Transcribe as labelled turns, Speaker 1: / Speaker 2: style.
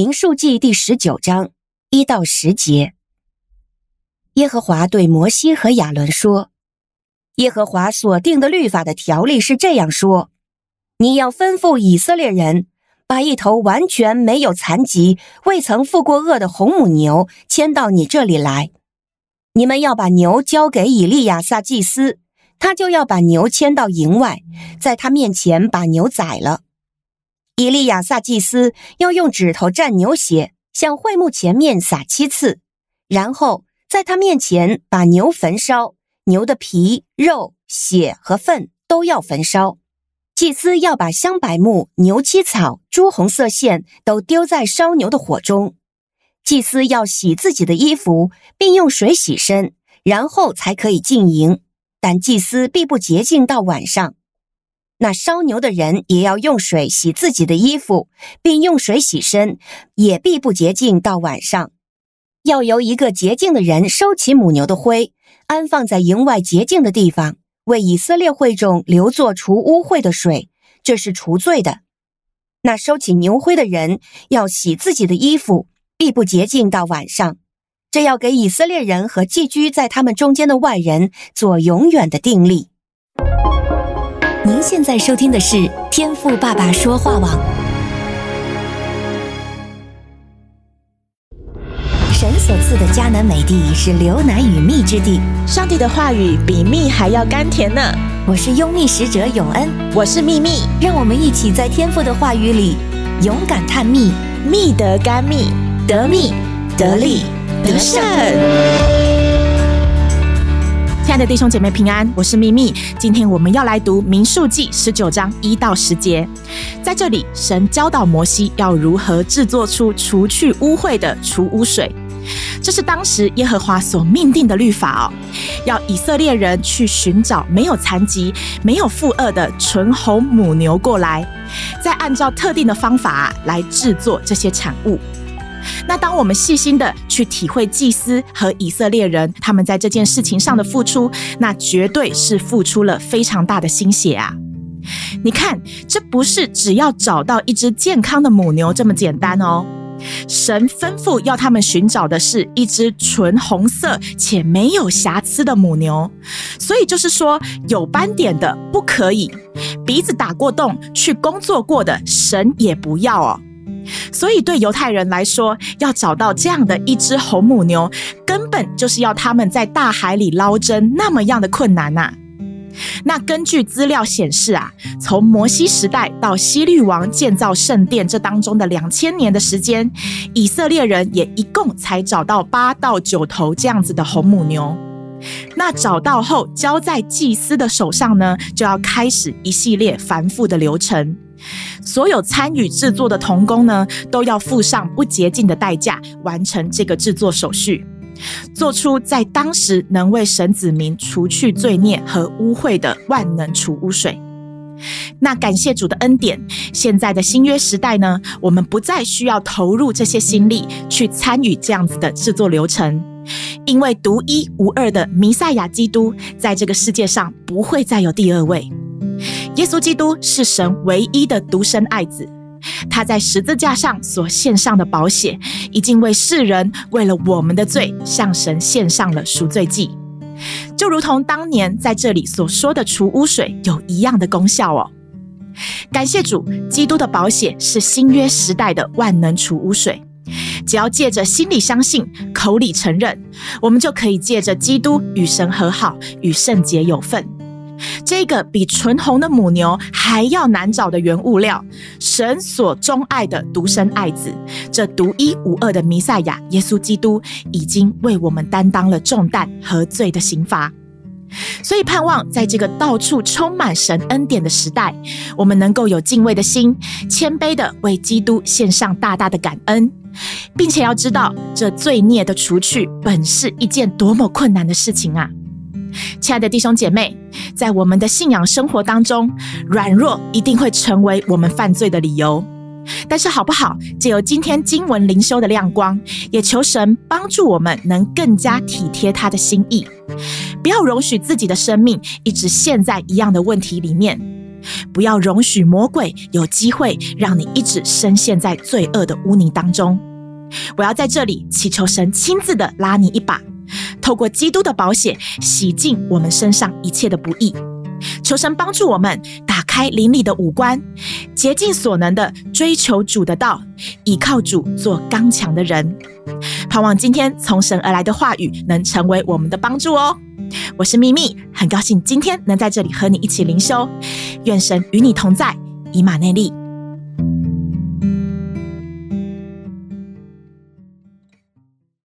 Speaker 1: 民数记第十九章一到十节，耶和华对摩西和亚伦说：“耶和华所定的律法的条例是这样说：你要吩咐以色列人，把一头完全没有残疾、未曾负过轭的红母牛牵到你这里来。你们要把牛交给以利亚撒祭司，他就要把牛牵到营外，在他面前把牛宰了。”以利亚撒祭司要用指头蘸牛血，向会幕前面撒七次，然后在他面前把牛焚烧，牛的皮、肉、血和粪都要焚烧。祭司要把香柏木、牛膝草、朱红色线都丢在烧牛的火中。祭司要洗自己的衣服，并用水洗身，然后才可以进营。但祭司必不洁净到晚上。那烧牛的人也要用水洗自己的衣服，并用水洗身，也必不洁净到晚上。要由一个洁净的人收起母牛的灰，安放在营外洁净的地方，为以色列会众留作除污秽的水，这是除罪的。那收起牛灰的人要洗自己的衣服，必不洁净到晚上。这要给以色列人和寄居在他们中间的外人做永远的定例。您现在收听的是天赋爸爸说话网。神所赐的迦南美地是流奶与蜜之地，
Speaker 2: 上帝的话语比蜜还要甘甜呢。
Speaker 1: 我是拥蜜使者永恩，
Speaker 2: 我是蜜蜜，
Speaker 1: 让我们一起在天赋的话语里勇敢探秘，
Speaker 2: 蜜得甘蜜，得蜜得利得胜。亲爱的弟兄姐妹平安，我是蜜蜜。今天我们要来读民数记十九章一到十节。在这里，神教导摩西要如何制作出除去污秽的除污水。这是当时耶和华所命定的律法哦，要以色列人去寻找没有残疾、没有负轭的纯红母牛过来，再按照特定的方法来制作这些产物。那当我们细心的去体会祭司和以色列人他们在这件事情上的付出，那绝对是付出了非常大的心血啊！你看，这不是只要找到一只健康的母牛这么简单哦。神吩咐要他们寻找的是一只纯红色且没有瑕疵的母牛，所以就是说有斑点的不可以，鼻子打过洞去工作过的神也不要哦。所以，对犹太人来说，要找到这样的一只红母牛，根本就是要他们在大海里捞针那么样的困难呐。那根据资料显示啊，从摩西时代到西律王建造圣殿这当中的两千年的时间，以色列人也一共才找到八到九头这样子的红母牛。那找到后，交在祭司的手上呢，就要开始一系列繁复的流程。所有参与制作的童工呢，都要付上不洁净的代价，完成这个制作手续，做出在当时能为神子民除去罪孽和污秽的万能除污水。那感谢主的恩典，现在的新约时代呢，我们不再需要投入这些心力去参与这样子的制作流程，因为独一无二的弥赛亚基督在这个世界上不会再有第二位。耶稣基督是神唯一的独生爱子，他在十字架上所献上的宝血，已经为世人为了我们的罪向神献上了赎罪祭，就如同当年在这里所说的除污水有一样的功效哦。感谢主，基督的宝血是新约时代的万能除污水，只要借着心里相信，口里承认，我们就可以借着基督与神和好，与圣洁有份。这个比纯红的母牛还要难找的原物料，神所钟爱的独生爱子，这独一无二的弥赛亚耶稣基督，已经为我们担当了重担和罪的刑罚。所以盼望在这个到处充满神恩典的时代，我们能够有敬畏的心，谦卑的为基督献上大大的感恩，并且要知道这罪孽的除去本是一件多么困难的事情啊！亲爱的弟兄姐妹，在我们的信仰生活当中，软弱一定会成为我们犯罪的理由。但是好不好？借由今天经文灵修的亮光，也求神帮助我们能更加体贴他的心意，不要容许自己的生命一直陷在一样的问题里面。不要容许魔鬼有机会让你一直深陷在罪恶的污泥当中。我要在这里祈求神亲自的拉你一把，透过基督的保险洗净我们身上一切的不义。求神帮助我们打开灵里的五官，竭尽所能的追求主的道，倚靠主做刚强的人。盼望今天从神而来的话语能成为我们的帮助哦。我是秘密，很高兴今天能在这里和你一起灵修。愿神与你同在，以马内利。